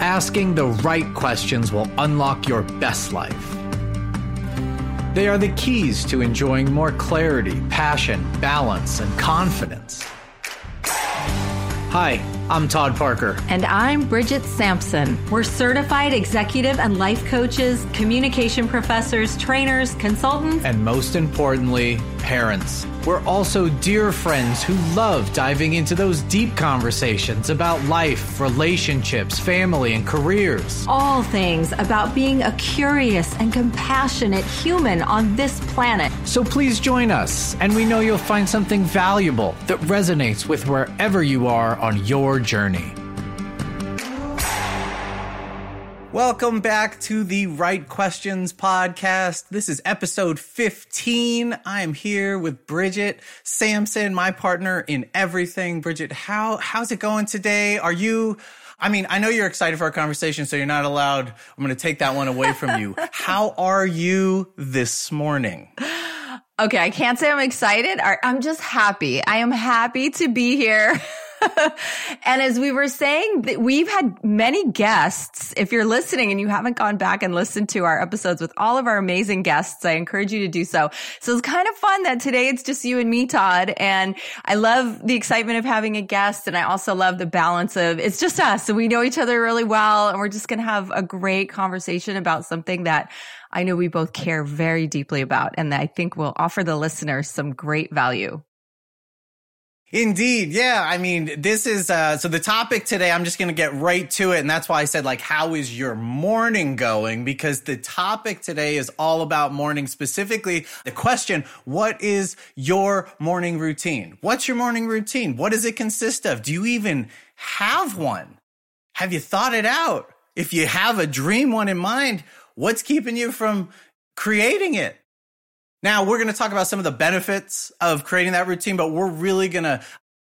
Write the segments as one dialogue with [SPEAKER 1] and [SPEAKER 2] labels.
[SPEAKER 1] asking the right questions will unlock your best life. They are the keys to enjoying more clarity, passion, balance, and confidence. Hi, I'm Todd Parker.
[SPEAKER 2] And I'm Bridget Sampson. We're certified executive and life coaches, communication professors, trainers, consultants,
[SPEAKER 1] and most importantly, parents. We're also dear friends who love diving into those deep conversations about life, relationships, family, and careers.
[SPEAKER 2] All things about being a curious and compassionate human on this planet.
[SPEAKER 1] So please join us, and we know you'll find something valuable that resonates with wherever you are on your journey. Welcome back to the Right Questions podcast. This is episode 15. I am here with Bridget Sampson, my partner in everything. Bridget, how how's it going today? Are you I mean, I know you're excited for our conversation, so you're not allowed. I'm going to take that one away from you. how are you this morning?
[SPEAKER 2] Okay, I can't say I'm excited. I'm just happy. I am happy to be here. and as we were saying, we've had many guests. If you're listening and you haven't gone back and listened to our episodes with all of our amazing guests, I encourage you to do so. So it's kind of fun that today it's just you and me, Todd. And I love the excitement of having a guest. And I also love the balance of it's just us. So we know each other really well. And we're just going to have a great conversation about something that I know we both care very deeply about and I think will offer the listeners some great value.
[SPEAKER 1] Indeed. Yeah. I mean, this is, uh, so the topic today, I'm just going to get right to it. And that's why I said, like, how is your morning going? Because the topic today is all about morning, specifically the question, what is your morning routine? What's your morning routine? What does it consist of? Do you even have one? Have you thought it out? If you have a dream one in mind, what's keeping you from creating it? Now we're going to talk about some of the benefits of creating that routine, but we're really going to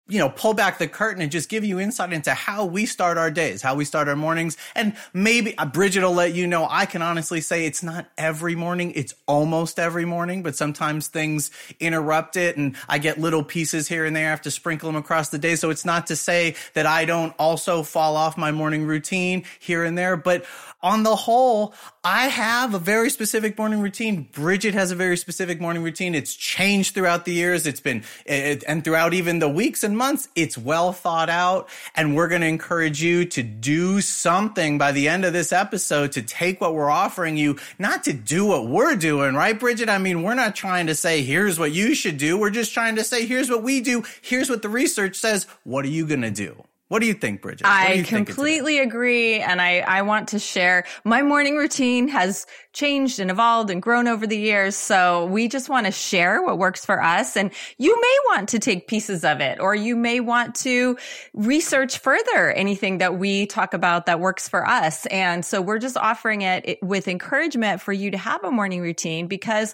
[SPEAKER 1] you know, pull back the curtain and just give you insight into how we start our days, how we start our mornings. And maybe uh, Bridget will let you know, I can honestly say it's not every morning. It's almost every morning, but sometimes things interrupt it and I get little pieces here and there. I have to sprinkle them across the day. So it's not to say that I don't also fall off my morning routine here and there, but on the whole, I have a very specific morning routine. Bridget has a very specific morning routine. It's changed throughout the years. It's been, it, and throughout even the weeks and months, it's well thought out. And we're going to encourage you to do something by the end of this episode to take what we're offering you, not to do what we're doing, right, Bridget? I mean, we're not trying to say, here's what you should do. We're just trying to say, here's what we do. Here's what the research says. What are you going to do? What do you think, Bridget?
[SPEAKER 2] I completely agree. And I, I want to share my morning routine has changed and evolved and grown over the years. So we just want to share what works for us. And you may want to take pieces of it, or you may want to research further anything that we talk about that works for us. And so we're just offering it with encouragement for you to have a morning routine because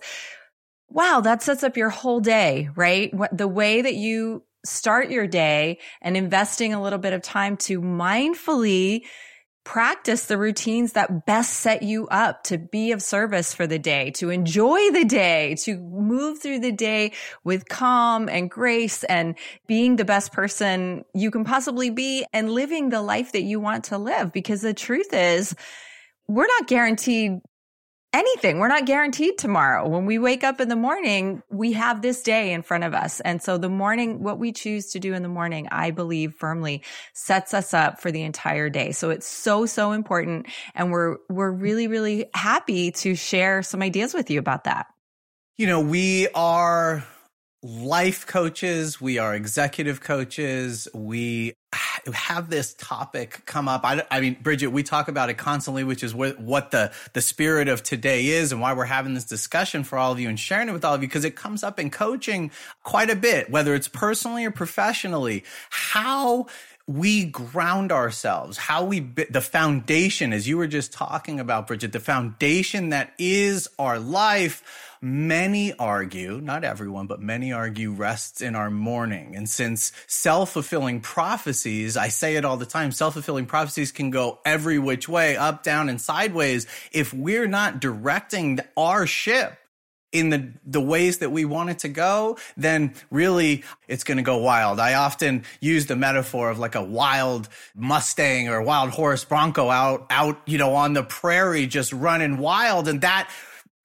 [SPEAKER 2] wow, that sets up your whole day, right? What, the way that you start your day and investing a little bit of time to mindfully practice the routines that best set you up to be of service for the day, to enjoy the day, to move through the day with calm and grace and being the best person you can possibly be and living the life that you want to live. Because the truth is, we're not guaranteed anything. We're not guaranteed tomorrow. When we wake up in the morning, we have this day in front of us. And so the morning, what we choose to do in the morning, I believe firmly sets us up for the entire day. So it's so, so important. And we're, we're really, really happy to share some ideas with you about that.
[SPEAKER 1] You know, we are life coaches, we are executive coaches, we have this topic come up. I, I, mean, Bridget, we talk about it constantly, which is what, what the, the spirit of today is and why we're having this discussion for all of you and sharing it with all of you because it comes up in coaching quite a bit, whether it's personally or professionally. How we ground ourselves, how we, the foundation, as you were just talking about, Bridget, the foundation that is our life many argue, not everyone, but many argue rests in our morning. And since self-fulfilling prophecies, I say it all the time, self-fulfilling prophecies can go every which way, up, down, and sideways. If we're not directing our ship in the the ways that we want it to go, then really it's going to go wild. I often use the metaphor of like a wild Mustang or wild horse bronco out out, you know, on the prairie just running wild and that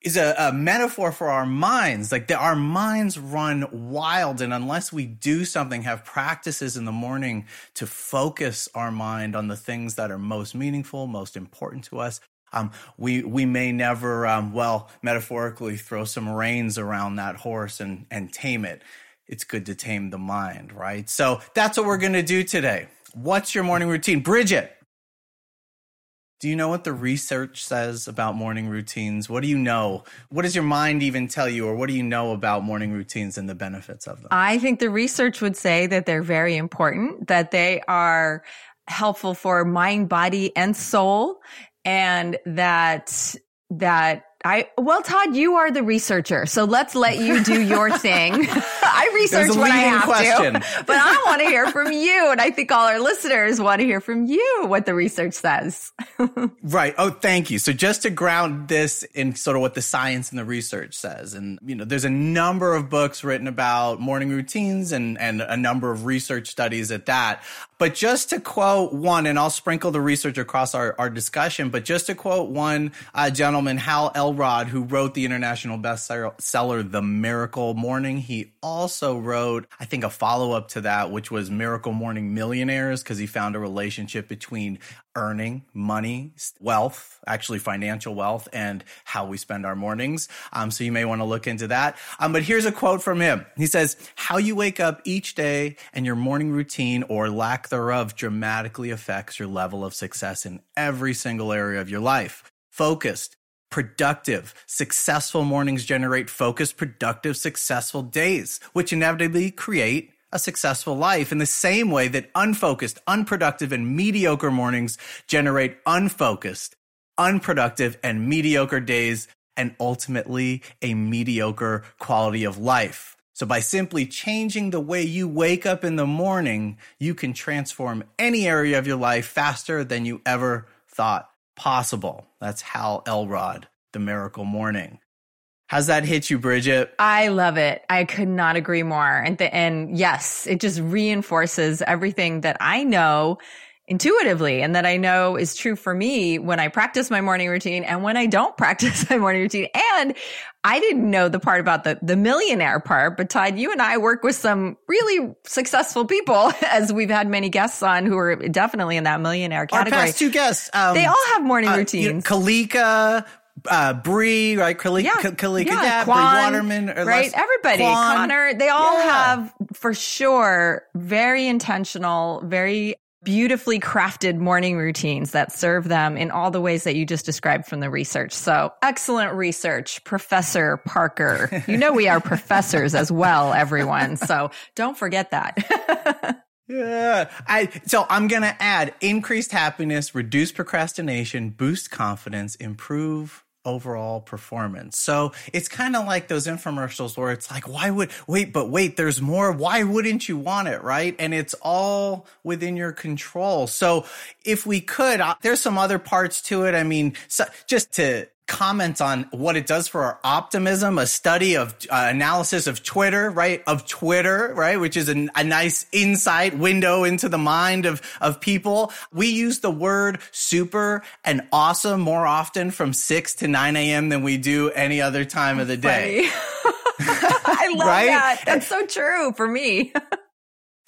[SPEAKER 1] is a, a metaphor for our minds. Like the, our minds run wild. And unless we do something, have practices in the morning to focus our mind on the things that are most meaningful, most important to us, um, we we may never, um, well, metaphorically, throw some reins around that horse and and tame it. It's good to tame the mind, right? So that's what we're going to do today. What's your morning routine, Bridget? Do you know what the research says about morning routines? What do you know? What does your mind even tell you, or what do you know about morning routines and the benefits of them?
[SPEAKER 2] I think the research would say that they're very important, that they are helpful for mind, body, and soul, and that that I well, Todd, you are the researcher, so let's let you do your thing. I research what I have question. to, but I want to hear from you, and I think all our listeners want to hear from you what the research says.
[SPEAKER 1] right. Oh, thank you. So just to ground this in sort of what the science and the research says, and you know, there's a number of books written about morning routines and and a number of research studies at that. But just to quote one, and I'll sprinkle the research across our, our discussion, but just to quote one uh, gentleman, Hal Elrod, who wrote the international bestseller, The Miracle Morning, he also wrote, I think, a follow up to that, which was Miracle Morning Millionaires, because he found a relationship between earning money, wealth, actually financial wealth, and how we spend our mornings. Um, so you may want to look into that. Um, but here's a quote from him. He says, How you wake up each day and your morning routine or lack thereof dramatically affects your level of success in every single area of your life. Focused, productive, successful mornings generate focused, productive, successful days, which inevitably create a successful life in the same way that unfocused, unproductive, and mediocre mornings generate unfocused, unproductive, and mediocre days, and ultimately a mediocre quality of life. So by simply changing the way you wake up in the morning, you can transform any area of your life faster than you ever thought possible. That's Hal Elrod, The Miracle Morning. How's that hit you, Bridget?
[SPEAKER 2] I love it. I could not agree more. And and yes, it just reinforces everything that I know intuitively and that I know is true for me when I practice my morning routine and when I don't practice my morning routine. And I didn't know the part about the, the millionaire part, but Todd, you and I work with some really successful people as we've had many guests on who are definitely in that millionaire category.
[SPEAKER 1] Our past two guests.
[SPEAKER 2] Um, they all have morning uh, routines. You know,
[SPEAKER 1] Kalika, uh, Bree, right? Kalika, yeah, Kalika, yeah. yeah Quan, Bree Waterman,
[SPEAKER 2] right? Everybody. Connor, they all yeah. have for sure very intentional, very beautifully crafted morning routines that serve them in all the ways that you just described from the research. So excellent research, Professor Parker. You know, we are professors as well, everyone. So don't forget that.
[SPEAKER 1] Yeah. I so I'm going to add increased happiness, reduce procrastination, boost confidence, improve overall performance. So it's kind of like those infomercials where it's like, why would, wait, but wait, there's more. Why wouldn't you want it? Right. And it's all within your control. So if we could, uh, there's some other parts to it. I mean, so just to, comment on what it does for our optimism, a study of uh, analysis of Twitter, right? Of Twitter, right? Which is a, a nice insight window into the mind of, of people. We use the word super and awesome more often from 6 to 9 a.m. than we do any other time of the day.
[SPEAKER 2] I love right? that. That's so true for me.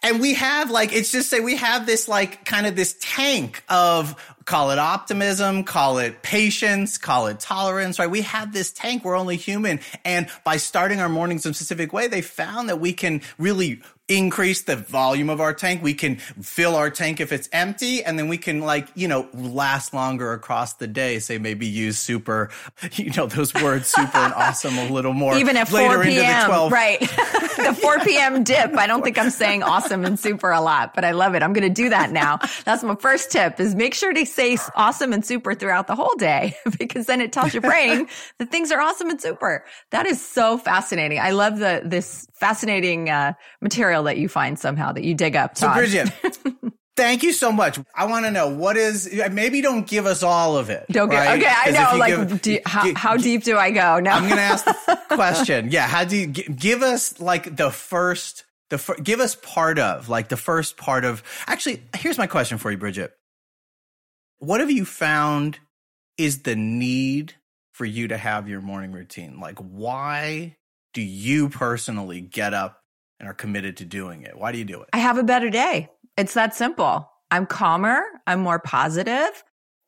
[SPEAKER 1] and we have like it's just say we have this like kind of this tank of call it optimism, call it patience, call it tolerance, right? We have this tank. We're only human. And by starting our mornings in a specific way, they found that we can really increase the volume of our tank. We can fill our tank if it's empty and then we can like, you know, last longer across the day. Say maybe use super, you know, those words super and awesome a little more.
[SPEAKER 2] Even at 4 p.m. Right. the 4 p.m. dip. I don't think I'm saying awesome and super a lot, but I love it. I'm going to do that now. That's my first tip is make sure to say awesome and super throughout the whole day because then it tells your brain that things are awesome and super. That is so fascinating. I love the, this fascinating, uh, material that you find somehow that you dig up.
[SPEAKER 1] Todd. So Bridget, Thank you so much. I want to know what is maybe don't give us all of it.
[SPEAKER 2] Okay,
[SPEAKER 1] right?
[SPEAKER 2] okay, I know. Like,
[SPEAKER 1] give-
[SPEAKER 2] do how, how deep do I go? No,
[SPEAKER 1] I'm going to ask the question. Yeah, how do you give us like the first the fir- give us part of like the first part of Actually, here's my question for you, Bridget. What have you found is the need for you to have your morning routine? Like why do you personally get up and are committed to doing it? Why do you do it?
[SPEAKER 2] I have a better day. It's that simple. I'm calmer. I'm more positive.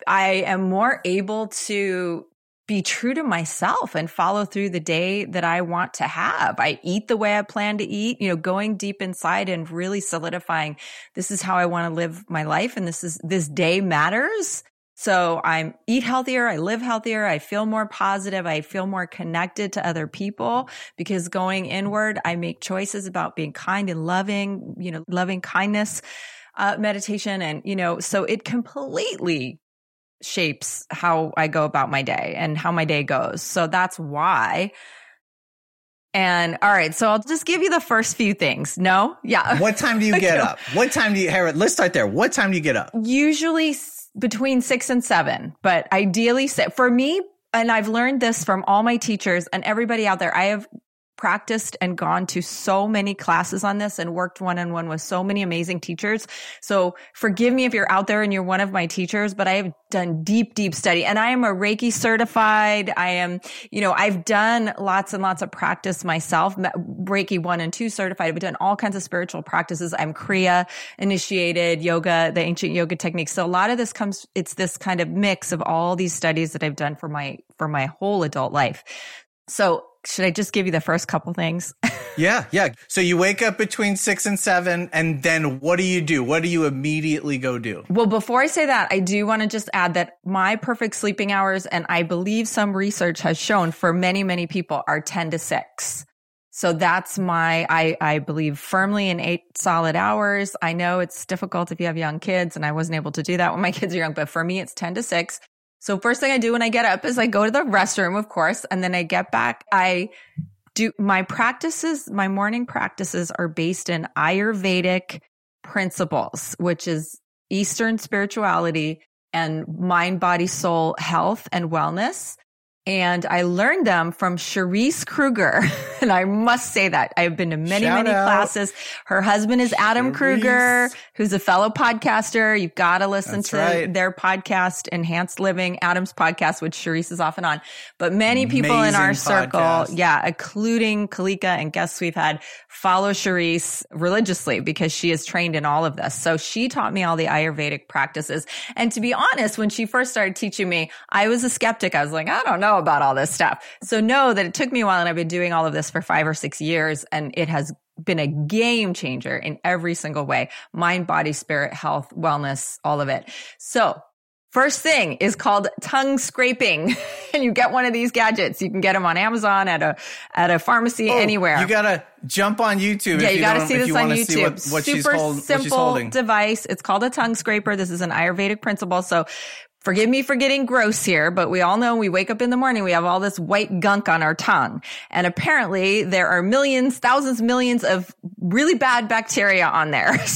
[SPEAKER 2] I am more able to be true to myself and follow through the day that I want to have. I eat the way I plan to eat, you know, going deep inside and really solidifying this is how I want to live my life and this is this day matters. So I'm eat healthier, I live healthier, I feel more positive, I feel more connected to other people because going inward, I make choices about being kind and loving, you know, loving kindness uh, meditation and you know so it completely shapes how i go about my day and how my day goes so that's why and all right so i'll just give you the first few things no yeah
[SPEAKER 1] What time do you get up? What time do you Harriet, let's start there. What time do you get up?
[SPEAKER 2] usually between six and seven, but ideally for me, and I've learned this from all my teachers and everybody out there. I have practiced and gone to so many classes on this and worked one on one with so many amazing teachers. So forgive me if you're out there and you're one of my teachers, but I have done deep, deep study and I am a Reiki certified. I am, you know, I've done lots and lots of practice myself, Reiki one and two certified. I've done all kinds of spiritual practices. I'm Kriya initiated yoga, the ancient yoga techniques. So a lot of this comes, it's this kind of mix of all these studies that I've done for my, for my whole adult life. So should I just give you the first couple things?
[SPEAKER 1] Yeah, yeah. So you wake up between six and seven, and then what do you do? What do you immediately go do?
[SPEAKER 2] Well, before I say that, I do want to just add that my perfect sleeping hours, and I believe some research has shown for many, many people are 10 to 6. So that's my, I, I believe firmly in eight solid hours. I know it's difficult if you have young kids, and I wasn't able to do that when my kids are young, but for me, it's 10 to 6. So first thing I do when I get up is I go to the restroom, of course, and then I get back. I do my practices, my morning practices are based in Ayurvedic principles, which is Eastern spirituality and mind, body, soul health and wellness. And I learned them from Cherise Kruger. and I must say that I've been to many,
[SPEAKER 1] Shout
[SPEAKER 2] many
[SPEAKER 1] out.
[SPEAKER 2] classes. Her husband is Adam
[SPEAKER 1] Cherise.
[SPEAKER 2] Kruger, who's a fellow podcaster. You've got to listen
[SPEAKER 1] That's
[SPEAKER 2] to
[SPEAKER 1] right.
[SPEAKER 2] their podcast, Enhanced Living, Adam's podcast, which Cherise is often on. But many people in our
[SPEAKER 1] Amazing
[SPEAKER 2] circle,
[SPEAKER 1] podcast.
[SPEAKER 2] yeah, including Kalika and guests we've had, follow Cherise religiously because she is trained in all of this. So she taught me all the Ayurvedic practices. And to be honest, when she first started teaching me, I was a skeptic. I was like, I don't know about all this stuff. So know that it took me a while and I've been doing all of this for five or six years and it has been a game changer in every single way. Mind, body, spirit, health, wellness, all of it. So First thing is called tongue scraping. and you get one of these gadgets. You can get them on Amazon at a at a pharmacy
[SPEAKER 1] Oh,
[SPEAKER 2] anywhere.
[SPEAKER 1] You gotta jump on YouTube.
[SPEAKER 2] yeah,
[SPEAKER 1] if
[SPEAKER 2] you, got to
[SPEAKER 1] don't-
[SPEAKER 2] see
[SPEAKER 1] if
[SPEAKER 2] this
[SPEAKER 1] you
[SPEAKER 2] on YouTube.
[SPEAKER 1] See what, what she's
[SPEAKER 2] Super
[SPEAKER 1] hold, what she's
[SPEAKER 2] simple device. It's called a tongue scraper. This is an Ayurvedic principle. So forgive me for getting gross here, but we all know we wake up in the morning, we have all this white gunk on our tongue. And apparently there are millions, thousands, millions of really bad bacteria on there.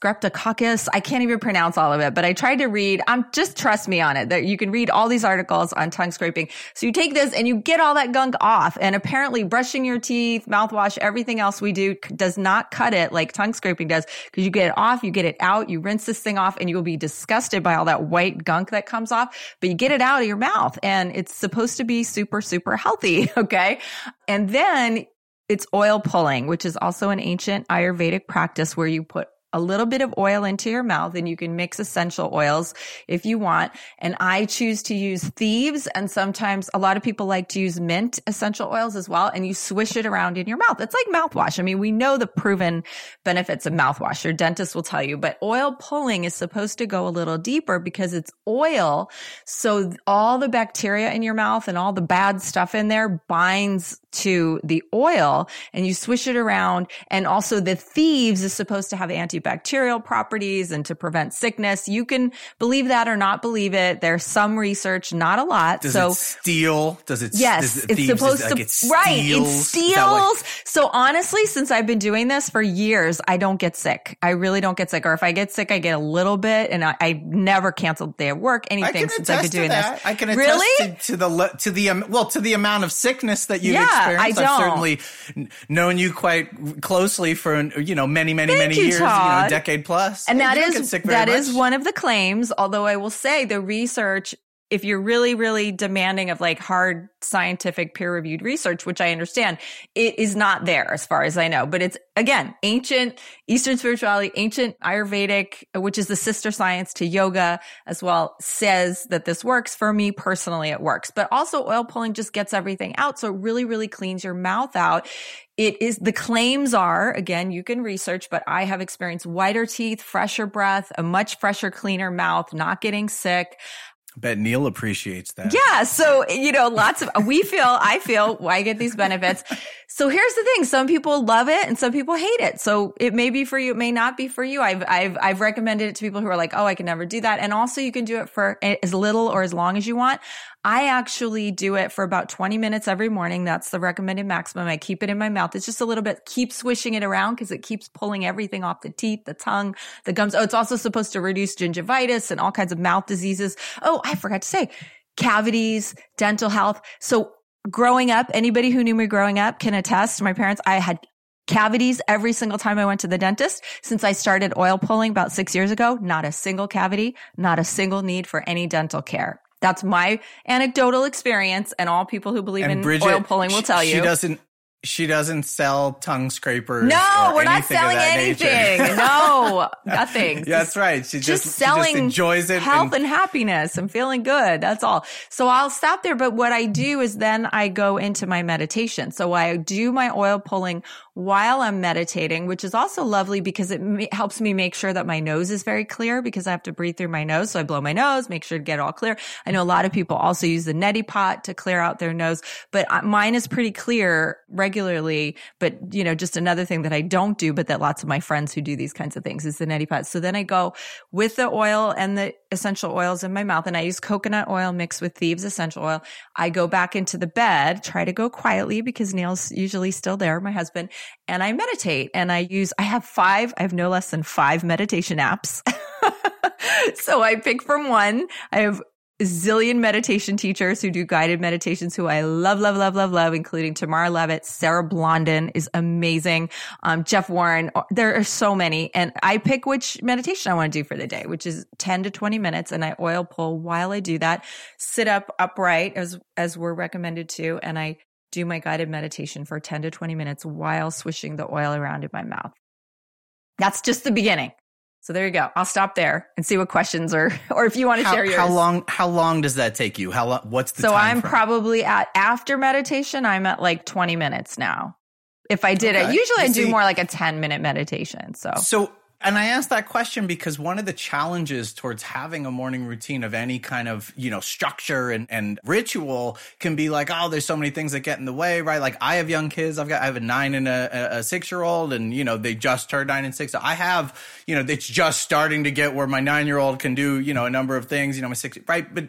[SPEAKER 2] Screp- Streptococcus. I can't even pronounce all of it, but I tried to read. Um, just trust me on it that you can read all these articles on tongue scraping. So you take this and you get all that gunk off. And apparently brushing your teeth, mouthwash, everything else we do does not cut it like tongue scraping does because you get it off, you get it out, you rinse this thing off and you'll be disgusted by all that white gunk that comes off, but you get it out of your mouth and it's supposed to be super, super healthy. Okay. And then it's oil pulling, which is also an ancient Ayurvedic practice where you put a little bit of oil into your mouth and you can mix essential oils if you want. And I choose to use thieves and sometimes a lot of people like to use mint essential oils as well. And you swish it around in your mouth. It's like mouthwash. I mean, we know the proven benefits of mouthwash. Your dentist will tell you, but oil pulling is supposed to go a little deeper because it's oil. So all the bacteria in your mouth and all the bad stuff in there binds to the oil and you swish it around. And also the thieves is supposed to have antibacterial properties and to prevent sickness. You can believe that or not believe it. There's some research, not a lot.
[SPEAKER 1] Does
[SPEAKER 2] so
[SPEAKER 1] it steal? Does it?
[SPEAKER 2] Yes,
[SPEAKER 1] does it
[SPEAKER 2] it's supposed
[SPEAKER 1] like
[SPEAKER 2] to.
[SPEAKER 1] it
[SPEAKER 2] right, it
[SPEAKER 1] steals?
[SPEAKER 2] Steals. so honestly, since I've been doing this for years, I don't get sick. I really don't get sick. Or if I get sick, I get a little bit, and I, I never canceled day of work, anything since I've been doing
[SPEAKER 1] that.
[SPEAKER 2] this.
[SPEAKER 1] I can attest
[SPEAKER 2] really.
[SPEAKER 1] to, to the to the um, well to the amount of sickness that you've
[SPEAKER 2] Yeah, I
[SPEAKER 1] experienced. I've certainly n- known you quite closely for you know many many
[SPEAKER 2] Thank
[SPEAKER 1] many
[SPEAKER 2] you,
[SPEAKER 1] years, you know, a decade plus.
[SPEAKER 2] And
[SPEAKER 1] Yeah,
[SPEAKER 2] that is
[SPEAKER 1] get sick very
[SPEAKER 2] that is one of the claims. Although I will say the research, if you're really really demanding of like hard scientific peer reviewed research, which I understand, it is not there as far as I know. But it's again ancient Eastern spirituality, ancient Ayurvedic, which is the sister science to yoga as well, says that this works. For me personally, it works. But also oil pulling just gets everything out, so it really really cleans your mouth out. It is the claims are again, you can research, but I have experienced whiter teeth, fresher breath, a much fresher, cleaner mouth, not getting sick.
[SPEAKER 1] Bet Neil appreciates that.
[SPEAKER 2] Yeah. So, you know, lots of, we feel, I feel, I get these benefits. So here's the thing. Some people love it and some people hate it. So it may be for you. It may not be for you. I've, I've, I've recommended it to people who are like, Oh, I can never do that. And also you can do it for as little or as long as you want. I actually do it for about 20 minutes every morning. That's the recommended maximum. I keep it in my mouth. It's just a little bit, keep swishing it around because it keeps pulling everything off the teeth, the tongue, the gums. Oh, it's also supposed to reduce gingivitis and all kinds of mouth diseases. Oh, I forgot to say cavities, dental health. So growing up, anybody who knew me growing up can attest. My parents, I had cavities every single time I went to the dentist since I started oil pulling about six years ago. Not a single cavity, not a single need for any dental care. That's my anecdotal experience, and all people who believe
[SPEAKER 1] And
[SPEAKER 2] in
[SPEAKER 1] Bridget,
[SPEAKER 2] oil pulling will tell you.
[SPEAKER 1] she doesn't. She doesn't sell tongue scrapers.
[SPEAKER 2] no, we're not selling anything. no, nothing.
[SPEAKER 1] That's right. She
[SPEAKER 2] just,
[SPEAKER 1] just,
[SPEAKER 2] selling
[SPEAKER 1] she just enjoys it.
[SPEAKER 2] health
[SPEAKER 1] and-
[SPEAKER 2] and, happiness and feeling good. That's all. So I'll stop there. But what I do is then I go into my meditation. So I do my oil pulling while I'm meditating, which is also lovely because it ma- helps me make sure that my nose is very clear because I have to breathe through my nose. So I blow my nose, make sure to get it all clear. I know a lot of people also use the neti pot to clear out their nose, but uh, mine is pretty clear regularly. But you know, just another thing that I don't do, but that lots of my friends who do these kinds of things is the neti pot. So then I go with the oil and the essential oils in my mouth and I use coconut oil mixed with thieves essential oil. I go back into the bed, try to go quietly because Neil's usually still there, my husband, and I meditate and I use, I have five, I have no less than five meditation apps. so I pick from one. I have zillion meditation teachers who do guided meditations who I love, love, love, love, love, including Tamara Levitt, Sarah Blondin is amazing. Um, Jeff Warren. There are so many. And I pick which meditation I want to do for the day, which is 10 to 20 minutes. And I oil pull while I do that, sit up upright as, as we're recommended to. And I do my guided meditation for 10 to 20 minutes while swishing the oil around in my mouth. That's just the beginning. So there you go. I'll stop there and see what questions are, or if you want to
[SPEAKER 1] how,
[SPEAKER 2] share yours.
[SPEAKER 1] how long? How long does that take you? How long? What's the
[SPEAKER 2] So I'm probably at after meditation. I'm at like 20 minutes now. If I did it,
[SPEAKER 1] Okay.
[SPEAKER 2] usually I
[SPEAKER 1] You
[SPEAKER 2] do more like a 10 minute meditation. So
[SPEAKER 1] So, and I asked that question because one of the challenges towards having a morning routine of any kind of, you know, structure and, and ritual can be like, oh, there's so many things that get in the way, right? Like I have young kids. I've got, I have a nine and a, a- six year old and, you know, they just turned nine and six. So I have, you know, it's just starting to get where my nine year old can do, you know, a number of things, you know, my six, right? But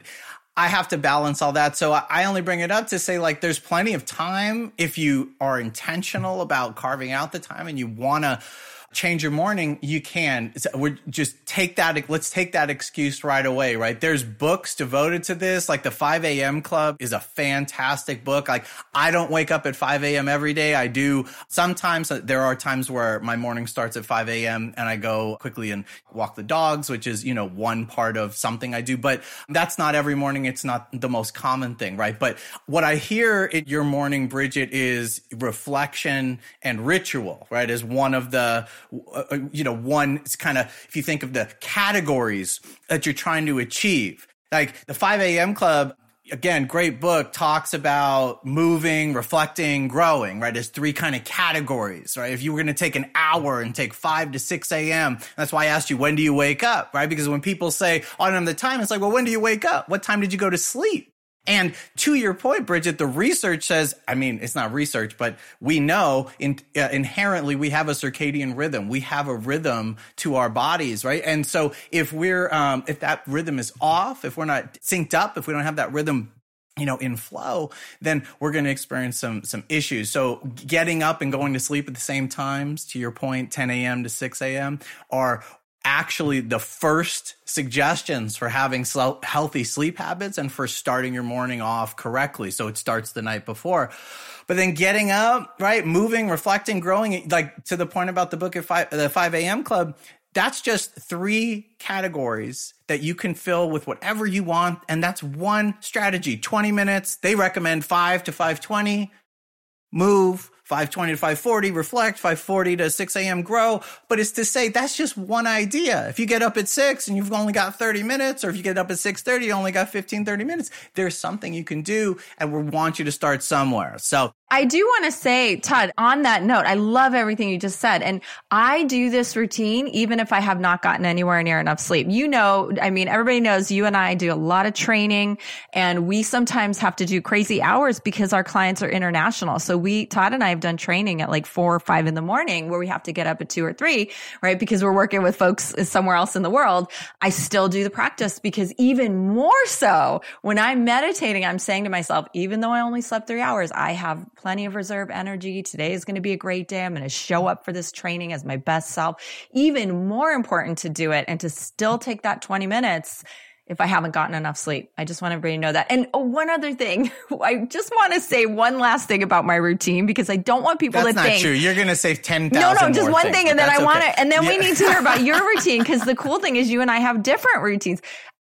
[SPEAKER 1] I have to balance all that. So I only bring it up to say like there's plenty of time if you are intentional about carving out the time and you want to change your morning, you can. So We're just take that. Let's take that excuse right away, right? There's books devoted to this. Like the 5 a.m. Club is a fantastic book. Like I don't wake up at 5 a.m. every day. I do sometimes. Uh, there are times where my morning starts at 5 a.m. and I go quickly and walk the dogs, which is, you know, one part of something I do. But that's not every morning. It's not the most common thing, right? But what I hear in your morning, Bridget, is reflection and ritual, right? Is one of the, uh, you know, one it's kind of, if you think of the categories that you're trying to achieve, like the 5 a.m. club, again, great book talks about moving, reflecting, growing, right? There's three kind of categories, right? If you were going to take an hour and take 5 to 6 a.m., that's why I asked you, when do you wake up, right? Because when people say, oh, don't have the time, it's like, well, when do you wake up? What time did you go to sleep? And to your point, Bridget, the research says, I mean, it's not research, but we know in, uh, inherently we have a circadian rhythm. We have a rhythm to our bodies, right? And so if we're, um, if that rhythm is off, if we're not synced up, if we don't have that rhythm you know in flow then we're going to experience some some issues so getting up and going to sleep at the same times to your point 10 a.m to 6 a.m are actually the first suggestions for having healthy sleep habits and for starting your morning off correctly. So it starts the night before. But then getting up, right, moving, reflecting, growing, like to the point about the book at five, the 5 a.m. club, that's just three categories that you can fill with whatever you want. And that's one strategy 20 minutes. They recommend 5 to 520. Move, 520 to 540 reflect, 540 to 6 a.m. grow. But it's to say that's just one idea. If you get up at 6 and you've only got 30 minutes, or if you get up at 6.30, you only got 15, 30 minutes, there's something you can do and we want you to start somewhere. So
[SPEAKER 2] I do want to say, Todd, on that note, I love everything you just said. And I do this routine even if I have not gotten anywhere near enough sleep. You know, I mean, everybody knows you and I do a lot of training and we sometimes have to do crazy hours because our clients are international. So we, Todd and I have done training at like four or five in the morning where we have to get up at two or three, right? Because we're working with folks somewhere else in the world. I still do the practice because even more so when I'm meditating, I'm saying to myself, even though I only slept three hours, I have plenty of reserve energy. Today is going to be a great day. I'm going to show up for this training as my best self. Even more important to do it and to still take that 20 minutes if I haven't gotten enough sleep. I just want everybody to know that. And one other thing, I just want to say one last thing about my routine because I don't want people
[SPEAKER 1] That's
[SPEAKER 2] to think.
[SPEAKER 1] That's not true. You're going to say 10,000
[SPEAKER 2] No, no, just one
[SPEAKER 1] things,
[SPEAKER 2] thing. And then I want to, and then
[SPEAKER 1] yeah.
[SPEAKER 2] we need to hear about your routine because the cool thing is you and I have different routines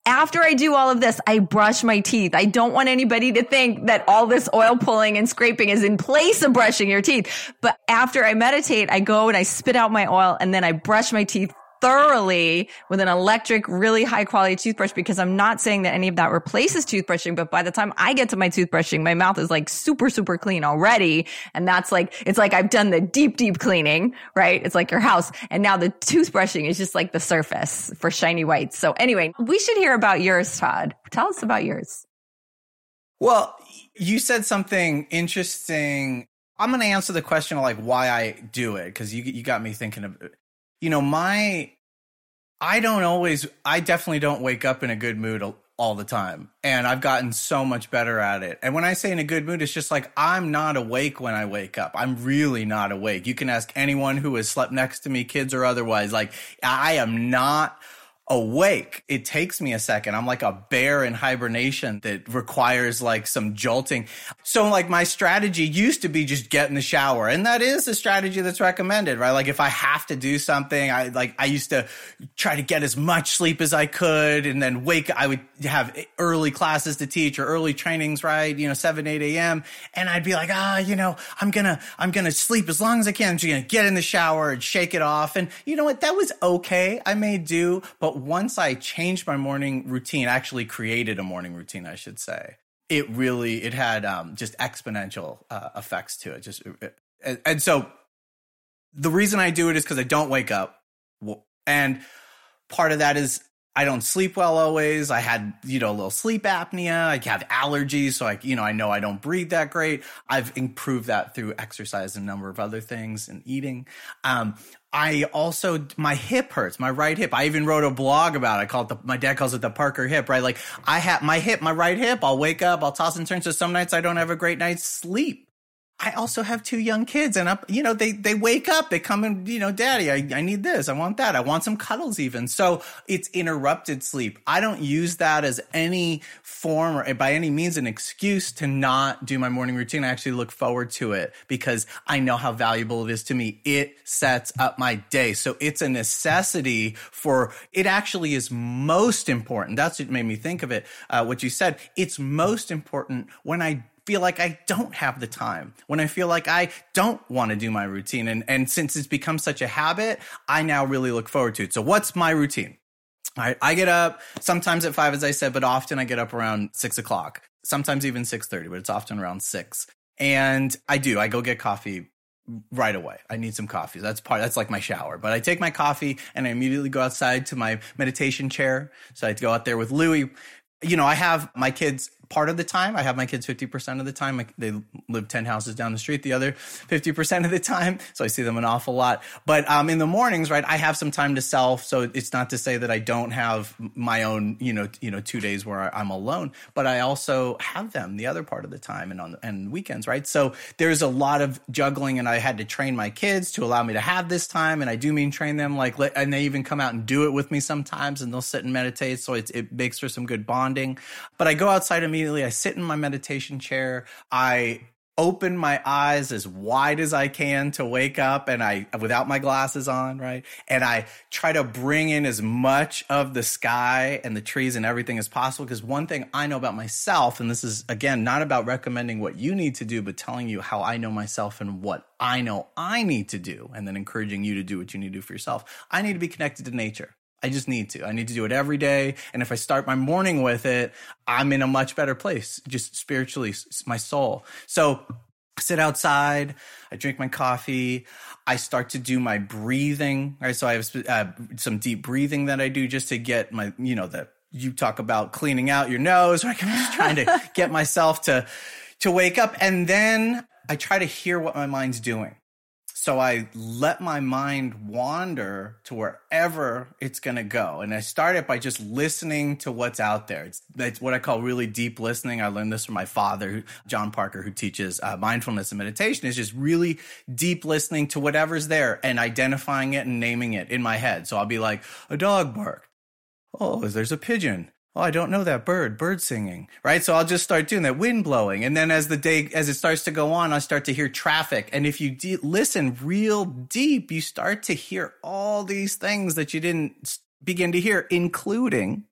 [SPEAKER 2] after I do all of this, I brush my teeth. I don't want anybody to think that all this oil pulling and scraping is in place of brushing your teeth. But after I meditate, I go and I spit out my oil and then I brush my teeth thoroughly with an electric, really high quality toothbrush because I'm not saying that any of that replaces toothbrushing, but by the time I get to my toothbrushing, my mouth is like super, super clean already. And that's like, it's like I've done the deep, deep cleaning, right? It's like your house. And now the toothbrushing is just like the surface for shiny whites. So anyway, we should hear about yours, Todd. Tell us about yours.
[SPEAKER 1] Well, you said something interesting. I'm going to answer the question of like why I do it because you you got me thinking of you know, my, I don't always, I definitely don't wake up in a good mood all the time. And I've gotten so much better at it. And when I say in a good mood, it's just like I'm not awake when I wake up. I'm really not awake. You can ask anyone who has slept next to me, kids or otherwise. Like I am not awake, it takes me a second. I'm like a bear in hibernation that requires like some jolting. So like my strategy used to be just get in the shower. And that is a strategy that's recommended, right? Like if I have to do something, I like, I used to try to get as much sleep as I could and then wake, I would have early classes to teach or early trainings, right? You know, 7, 8 a.m. And I'd be like, ah, you know, I'm gonna, I'm gonna sleep as long as I can. I'm just gonna get in the shower and shake it off. And you know what? That was okay. I may do, but once I changed my morning routine, actually created a morning routine, I should say, it really it had um, just exponential uh, effects to it. Just uh, and, and so the reason I do it is because I don't wake up, and part of that is I don't sleep well always. I had, you know, a little sleep apnea. I have allergies. So I, you know, I know I don't breathe that great. I've improved that through exercise and a number of other things and eating. Um, I also my hip hurts, my right hip. I even wrote a blog about it. I call it the my dad calls it the Parker hip, right? Like I have my hip, my right hip, I'll wake up, I'll toss and turn. So some nights I don't have a great night's sleep. I also have two young kids and up, you know, they, they wake up, they come and, you know, daddy, I, I need this. I want that. I want some cuddles even. So it's interrupted sleep. I don't use that as any form or by any means an excuse to not do my morning routine. I actually look forward to it because I know how valuable it is to me. It sets up my day. So it's a necessity for, it actually is most important. That's what made me think of it. Uh, what you said. It's most important when I feel like I don't have the time, when I feel like I don't want to do my routine. And, and since it's become such a habit, I now really look forward to it. So what's my routine? I, I get up sometimes at five, as I said, but often I get up around six o'clock, sometimes even 6.30, but it's often around six. And I do, I go get coffee right away. I need some coffee. That's part, that's like my shower. But I take my coffee and I immediately go outside to my meditation chair. So I go out there with Louie. You know, I have my kids part of the time. I have my kids 50% of the time. They live 10 houses down the street the other 50% of the time. So I see them an awful lot. But um, in the mornings, right, I have some time to self. So it's not to say that I don't have my own, you know, you know, two days where I'm alone, but I also have them the other part of the time and on and weekends, right? So there's a lot of juggling and I had to train my kids to allow me to have this time. And I do mean train them like, and they even come out and do it with me sometimes and they'll sit and meditate. So it, it makes for some good bonding. But I go outside immediately. I sit in my meditation chair. I open my eyes as wide as I can to wake up and I without my glasses on, right? And I try to bring in as much of the sky and the trees and everything as possible because one thing I know about myself and this is again not about recommending what you need to do but telling you how I know myself and what I know I need to do and then encouraging you to do what you need to do for yourself. I need to be connected to nature. I just need to. I need to do it every day. And if I start my morning with it, I'm in a much better place, just spiritually, my soul. So I sit outside, I drink my coffee, I start to do my breathing. Right. So I have uh, some deep breathing that I do just to get my, you know, that you talk about cleaning out your nose. Right? I'm just trying to get myself to, to wake up. And then I try to hear what my mind's doing. So I let my mind wander to wherever it's going to go. And I start it by just listening to what's out there. It's, it's, what I call really deep listening. I learned this from my father, John Parker, who teaches uh, mindfulness and meditation. Is just really deep listening to whatever's there and identifying it and naming it in my head. So I'll be like, a dog barked. Oh, there's a pigeon oh, I don't know that bird, bird singing, right? So I'll just start doing that, wind blowing. And then as the day, as it starts to go on, I start to hear traffic. And if you de- listen real deep, you start to hear all these things that you didn't begin to hear, including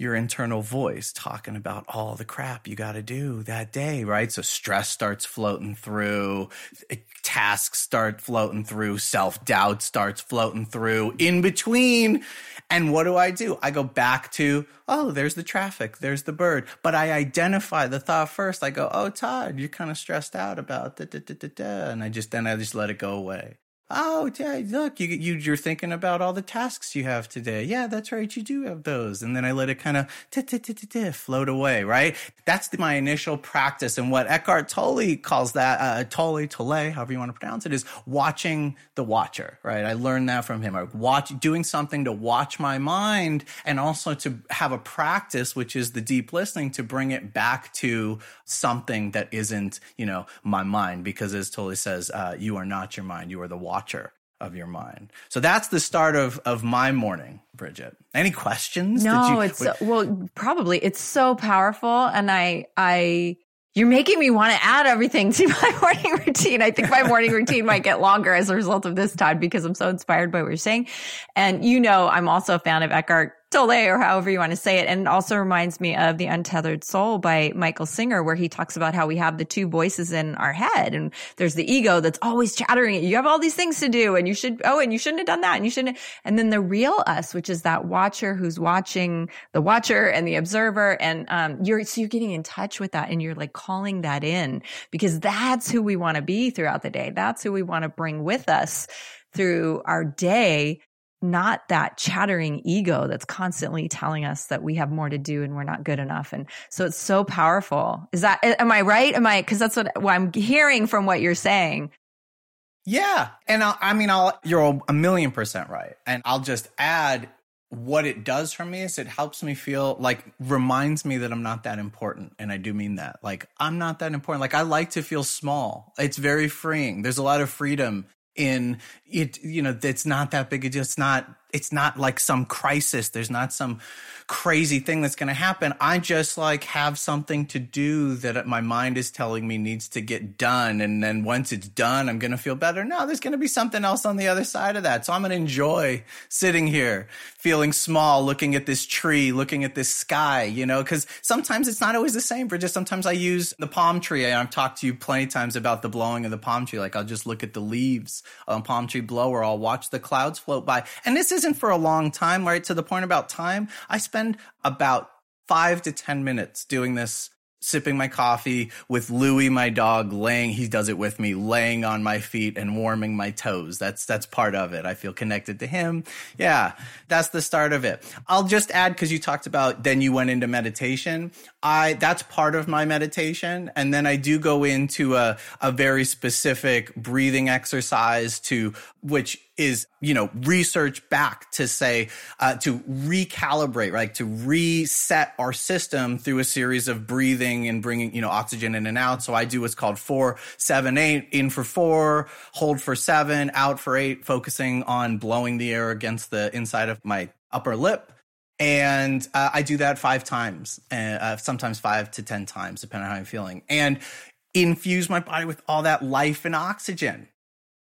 [SPEAKER 1] your internal voice talking about all the crap you got to do that day, right? So stress starts floating through, eh, tasks start floating through, self doubt starts floating through in between. And what do I do? I go back to, oh, there's the traffic, there's the bird. But I identify the thought first. I go, oh, Todd, you're kind of stressed out about da da da da da. And I just, then I just let it go away. Oh, yeah, look, you, you, you're thinking about all the tasks you have today. Yeah, that's right. You do have those. And then I let it kind of float away, right? That's the, my initial practice. And what Eckhart Tolle calls that, uh, Tolle, Tolle, however you want to pronounce it, is watching the watcher, right? I learned that from him. I watch, doing something to watch my mind and also to have a practice, which is the deep listening to bring it back to something that isn't, you know, my mind. Because as Tolle says, uh, you are not your mind. You are the watcher watcher of your mind. So that's the start of of my morning, Bridget. Any questions?
[SPEAKER 2] No, you, it's so, well, probably it's so powerful, and I I you're making me want to add everything to my morning routine. I think my morning routine might get longer as a result of this time because I'm so inspired by what you're saying. And you know, I'm also a fan of Eckhart Tolle or however you want to say it. And it also reminds me of The Untethered Soul by Michael Singer, where he talks about how we have the two voices in our head and there's the ego that's always chattering. You have all these things to do and you should, oh, and you shouldn't have done that and you shouldn't. And then the real us, which is that watcher who's watching the watcher and the observer. And, um, you're, so you're getting in touch with that and you're like calling that in because that's who we want to be throughout the day. That's who we want to bring with us through our day not that chattering ego that's constantly telling us that we have more to do and we're not good enough. And so it's so powerful. Is that, am I right? Am I, cause that's what, what I'm hearing from what you're saying.
[SPEAKER 1] Yeah. And I'll, I mean, I'll, you're a million percent right. And I'll just add what it does for me is it helps me feel like reminds me that I'm not that important. And I do mean that. Like, I'm not that important. Like, I like to feel small. It's very freeing. There's a lot of freedom in it you know it's not that big a deal. It's not it's not like some crisis. There's not some crazy thing that's going to happen. I just like have something to do that my mind is telling me needs to get done. And then once it's done i'm going to feel better. No there's going to be something else on the other side of that. So i'm going to enjoy sitting here feeling small looking at this tree looking at this sky you know because sometimes it's not always the same. For just sometimes i use the palm tree. I've talked to you plenty of times about the blowing of the palm tree. Like i'll just look at the leaves on palm tree blow or i'll watch the clouds float by. And this isn't for a long time right? To the point about time i spend about five to ten minutes doing this sipping my coffee with Louie, my dog, laying, he does it with me, laying on my feet and warming my toes. That's, that's part of it. I feel connected to him. Yeah. That's the start of it. I'll just add, cause you talked about then you went into meditation. I, that's part of my meditation. And then I do go into a, a very specific breathing exercise to, which is, you know, research back to say, uh, to recalibrate, right? To reset our system through a series of breathing and bringing, you know, oxygen in and out. So I do what's called four, seven, eight, in for four, hold for seven, out for eight, focusing on blowing the air against the inside of my upper lip. And uh, I do that five times, uh, sometimes five to 10 times, depending on how I'm feeling. And infuse my body with all that life and oxygen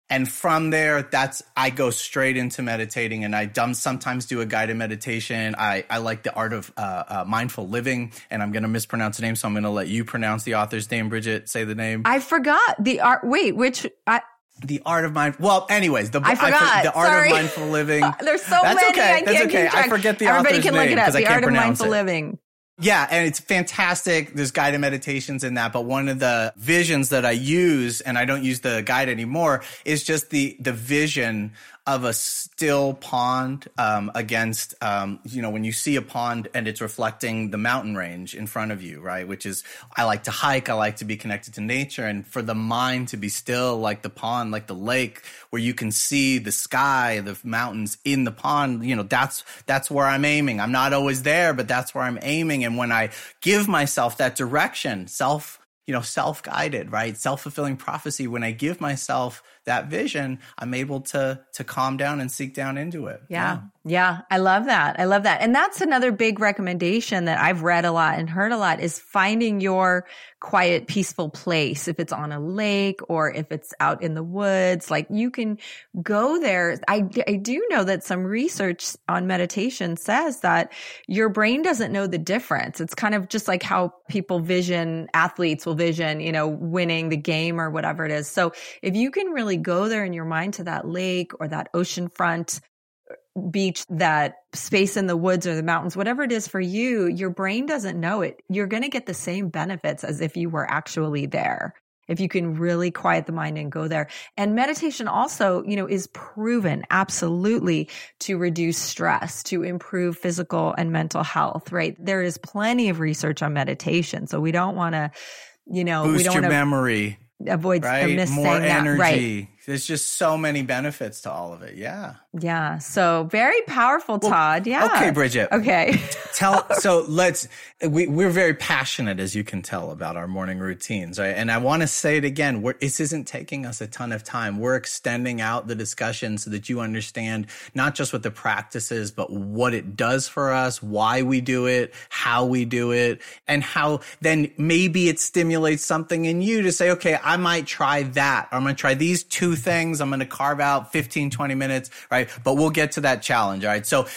[SPEAKER 1] and from there that's i go straight into meditating and i dumb, sometimes do a guided meditation i, I like the art of uh, uh, mindful living and i'm going to mispronounce the name so i'm going to let you pronounce the author's name bridget say the name
[SPEAKER 2] i forgot the art wait which i
[SPEAKER 1] the art of mind. Well, anyways, the
[SPEAKER 2] I forgot. I,
[SPEAKER 1] the art
[SPEAKER 2] Sorry.
[SPEAKER 1] of mindful living.
[SPEAKER 2] There's so
[SPEAKER 1] That's
[SPEAKER 2] many.
[SPEAKER 1] okay.
[SPEAKER 2] I
[SPEAKER 1] That's okay. I forget the
[SPEAKER 2] Everybody
[SPEAKER 1] author's
[SPEAKER 2] can
[SPEAKER 1] name
[SPEAKER 2] look it up.
[SPEAKER 1] The
[SPEAKER 2] I art
[SPEAKER 1] of
[SPEAKER 2] mindful
[SPEAKER 1] it.
[SPEAKER 2] living.
[SPEAKER 1] Yeah, and it's fantastic. There's guided meditations in that, but one of the visions that I use, and I don't use the guide anymore, is just the the vision of a still pond um, against, um, you know, when you see a pond and it's reflecting the mountain range in front of you, right? Which is, I like to hike, I like to be connected to nature, and for the mind to be still like the pond, like the lake, where you can see the sky, the mountains in the pond, you know, that's that's where I'm aiming. I'm not always there, but that's where I'm aiming. And when I give myself that direction, self you know, self guided, right? Self fulfilling prophecy. When I give myself that vision, I'm able to to calm down and seek down into it.
[SPEAKER 2] Yeah. yeah. Yeah, I love that. I love that. And that's another big recommendation that I've read a lot and heard a lot is finding your quiet, peaceful place. If it's on a lake or if it's out in the woods, like you can go there. I, I do know that some research on meditation says that your brain doesn't know the difference. It's kind of just like how people vision, athletes will vision, you know, winning the game or whatever it is. So if you can really go there in your mind to that lake or that ocean front, beach, that space in the woods or the mountains, whatever it is for you, your brain doesn't know it. You're going to get the same benefits as if you were actually there. If you can really quiet the mind and go there. And meditation also, you know, is proven absolutely to reduce stress, to improve physical and mental health, right? There is plenty of research on meditation. So we don't want to, you know,
[SPEAKER 1] boost
[SPEAKER 2] we don't
[SPEAKER 1] your
[SPEAKER 2] wanna,
[SPEAKER 1] memory
[SPEAKER 2] avoid uh,
[SPEAKER 1] right? more energy.
[SPEAKER 2] That. Right.
[SPEAKER 1] There's just so many benefits to all of it. Yeah.
[SPEAKER 2] Yeah. So very powerful, Todd. Well, yeah.
[SPEAKER 1] Okay, Bridget.
[SPEAKER 2] Okay.
[SPEAKER 1] tell. So let's. We we're very passionate, as you can tell, about our morning routines, right? And I want to say it again. We're, this isn't taking us a ton of time. We're extending out the discussion so that you understand not just what the practice is, but what it does for us, why we do it, how we do it, and how then maybe it stimulates something in you to say, okay, I might try that. Or I'm going to try these two things. I'm going to carve out 15, 20 minutes, right? But we'll get to that challenge. All right. So,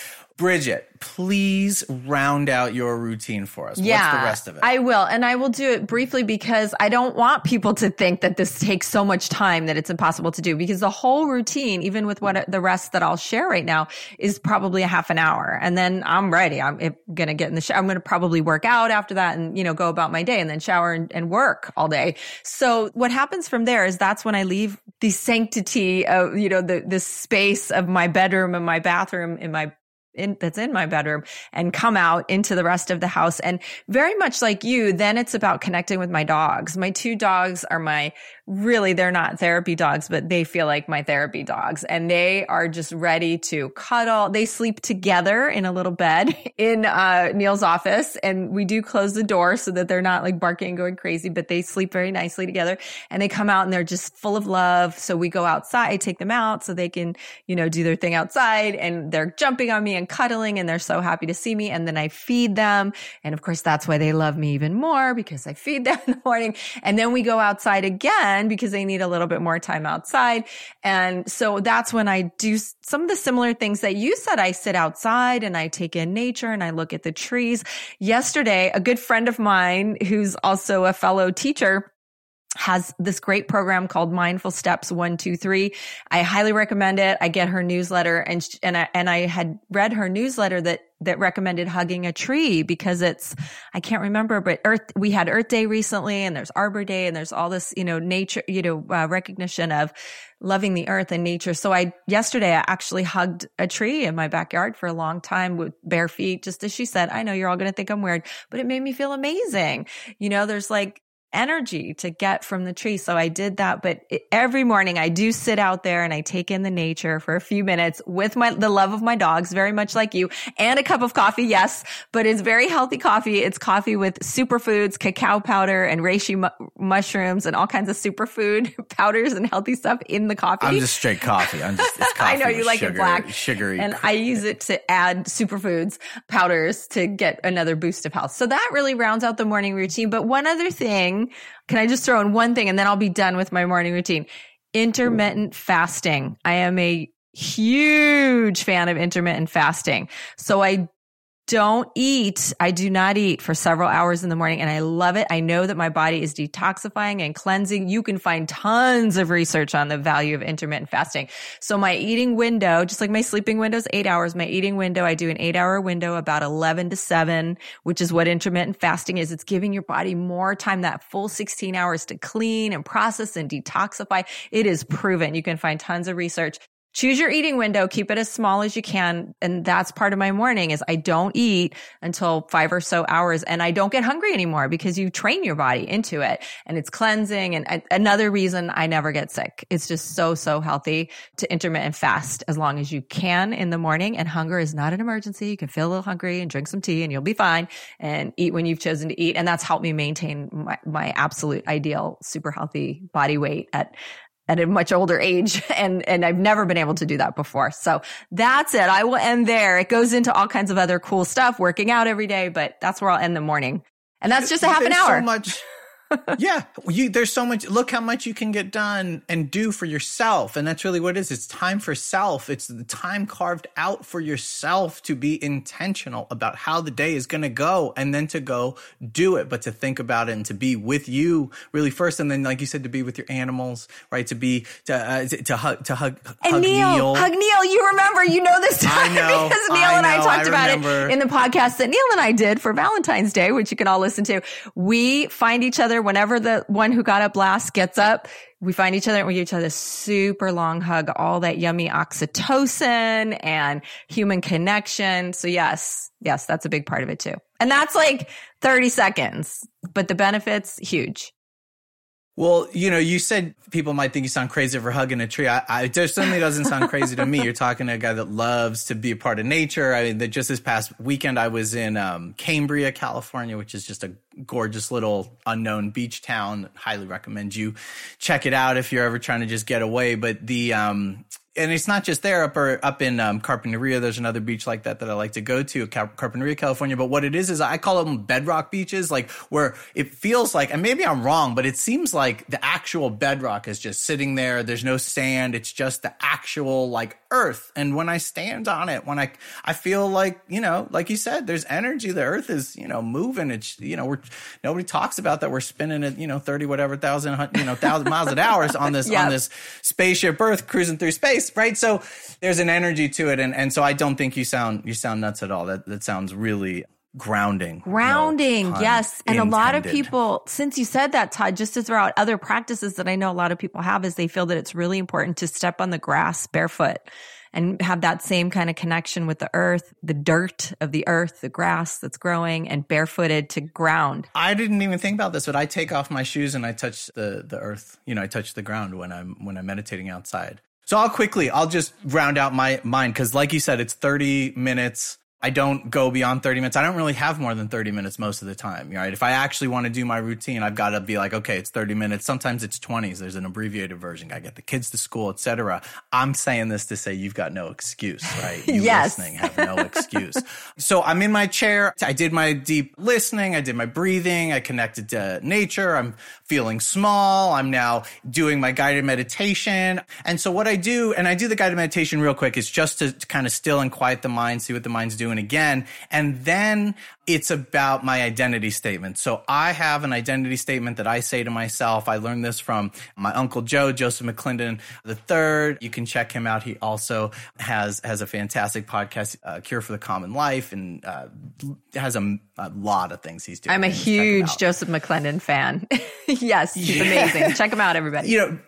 [SPEAKER 1] Bridget, please round out your routine for us.
[SPEAKER 2] Yeah,
[SPEAKER 1] What's the rest of it?
[SPEAKER 2] I will. And I will do it briefly because I don't want people to think that this takes so much time that it's impossible to do because the whole routine, even with what the rest that I'll share right now is probably a half an hour. And then I'm ready. I'm going to get in the shower. I'm going to probably work out after that and, you know, go about my day and then shower and, and work all day. So what happens from there is that's when I leave the sanctity of, you know, the, the space of my bedroom and my bathroom in my in, that's in my bedroom and come out into the rest of the house. And very much like you, then it's about connecting with my dogs. My two dogs are my really, they're not therapy dogs, but they feel like my therapy dogs and they are just ready to cuddle. They sleep together in a little bed in uh, Neil's office and we do close the door so that they're not like barking and going crazy, but they sleep very nicely together and they come out and they're just full of love. So we go outside, take them out so they can, you know, do their thing outside and they're jumping on me and cuddling and they're so happy to see me. And then I feed them. And of course, that's why they love me even more because I feed them in the morning. And then we go outside again because they need a little bit more time outside. And so that's when I do some of the similar things that you said. I sit outside and I take in nature and I look at the trees. Yesterday, a good friend of mine who's also a fellow teacher has this great program called Mindful Steps 123. I highly recommend it. I get her newsletter and and I, and I had read her newsletter that that recommended hugging a tree because it's, I can't remember, but Earth, we had Earth Day recently and there's Arbor Day and there's all this, you know, nature, you know, uh, recognition of loving the earth and nature. So I, yesterday, I actually hugged a tree in my backyard for a long time with bare feet, just as she said. I know you're all going to think I'm weird, but it made me feel amazing. You know, there's like, energy to get from the tree. So I did that. But every morning I do sit out there and I take in the nature for a few minutes with my, the love of my dogs, very much like you and a cup of coffee. Yes, but it's very healthy coffee. It's coffee with superfoods, cacao powder and reishi mu- mushrooms and all kinds of superfood powders and healthy stuff in the coffee.
[SPEAKER 1] I'm just straight coffee. I'm just, it's coffee
[SPEAKER 2] I know you like
[SPEAKER 1] sugar,
[SPEAKER 2] it black,
[SPEAKER 1] sugary.
[SPEAKER 2] and I use it to add superfoods powders to get another boost of health. So that really rounds out the morning routine. But one other thing can I just throw in one thing and then I'll be done with my morning routine? Intermittent fasting. I am a huge fan of intermittent fasting. So I don't eat. I do not eat for several hours in the morning and I love it. I know that my body is detoxifying and cleansing. You can find tons of research on the value of intermittent fasting. So my eating window, just like my sleeping window is eight hours, my eating window, I do an eight hour window about 11 to seven, which is what intermittent fasting is. It's giving your body more time, that full 16 hours to clean and process and detoxify. It is proven. You can find tons of research choose your eating window, keep it as small as you can. And that's part of my morning is I don't eat until five or so hours and I don't get hungry anymore because you train your body into it and it's cleansing. And another reason I never get sick. It's just so, so healthy to intermittent fast as long as you can in the morning. And hunger is not an emergency. You can feel a little hungry and drink some tea and you'll be fine and eat when you've chosen to eat. And that's helped me maintain my, my absolute ideal, super healthy body weight at at a much older age and and I've never been able to do that before. So that's it. I will end there. It goes into all kinds of other cool stuff, working out every day, but that's where I'll end the morning. And that's just a half an hour.
[SPEAKER 1] So much yeah, you, there's so much. Look how much you can get done and do for yourself, and that's really what it is. It's time for self. It's the time carved out for yourself to be intentional about how the day is going to go, and then to go do it. But to think about it and to be with you really first, and then, like you said, to be with your animals, right? To be to uh, to, to hug to hug
[SPEAKER 2] and
[SPEAKER 1] hug
[SPEAKER 2] Neil,
[SPEAKER 1] Neil.
[SPEAKER 2] hug Neil. You remember? You know this time
[SPEAKER 1] know,
[SPEAKER 2] because Neil
[SPEAKER 1] I
[SPEAKER 2] and I talked
[SPEAKER 1] I
[SPEAKER 2] about it in the podcast that Neil and I did for Valentine's Day, which you can all listen to. We find each other whenever the one who got up last gets up, we find each other and we give each other a super long hug, all that yummy oxytocin and human connection. So yes, yes, that's a big part of it too. And that's like 30 seconds, but the benefits huge.
[SPEAKER 1] Well, you know, you said people might think you sound crazy for hugging a tree. I, I it certainly doesn't sound crazy to me. You're talking to a guy that loves to be a part of nature. I mean, that just this past weekend, I was in um, Cambria, California, which is just a gorgeous little unknown beach town. Highly recommend you check it out if you're ever trying to just get away. But the um, and it's not just there up or up in um, Carpinteria. There's another beach like that that I like to go to, Car- Carpinteria, California. But what it is is I call them bedrock beaches, like where it feels like, and maybe I'm wrong, but it seems like the actual bedrock is just sitting there. There's no sand. It's just the actual like earth. And when I stand on it, when I I feel like you know, like you said, there's energy. The earth is you know moving. It's you know we're nobody talks about that. We're spinning at you know thirty whatever thousand you know thousand miles an hour on this
[SPEAKER 2] Yep.
[SPEAKER 1] on this spaceship Earth cruising through space, right? So there's an energy to it, and and so I don't think you sound you sound nuts at all. That that sounds really grounding.
[SPEAKER 2] Grounding,
[SPEAKER 1] pun
[SPEAKER 2] yes. And a lot of people, since you said that, Todd, just to throw out other practices that I know a lot of people have is they feel that it's really important to step on the grass barefoot and have that same kind of connection with the earth, the dirt of the earth, the grass that's growing and barefooted to ground.
[SPEAKER 1] I didn't even think about this, but I take off my shoes and I touch the the earth. You know, I touch the ground when I'm when I'm meditating outside. So I'll quickly, I'll just round out my mind because, like you said, it's 30 minutes. I don't go beyond 30 minutes. I don't really have more than 30 minutes most of the time. Right? If I actually want to do my routine, I've got to be like, okay, it's 30 minutes. Sometimes it's 20s. There's an abbreviated version. I get the kids to school, etc. I'm saying this to say you've got no excuse, right? You
[SPEAKER 2] Yes.
[SPEAKER 1] listening have no excuse. So I'm in my chair. I did my deep listening. I did my breathing. I connected to nature. I'm feeling small. I'm now doing my guided meditation. And so what I do, and I do the guided meditation real quick, is just to, to kind of still and quiet the mind, see what the mind's doing. Doing again. And then it's about my identity statement. So I have an identity statement that I say to myself. I learned this from my uncle Joe, Joseph McClendon the third. You can check him out. He also has has a fantastic podcast, uh, Cure for the Common Life, and uh, has a, a, lot of things he's doing.
[SPEAKER 2] I'm a huge Joseph McClendon fan. yes, he's yeah. amazing. Check him out, everybody.
[SPEAKER 1] You know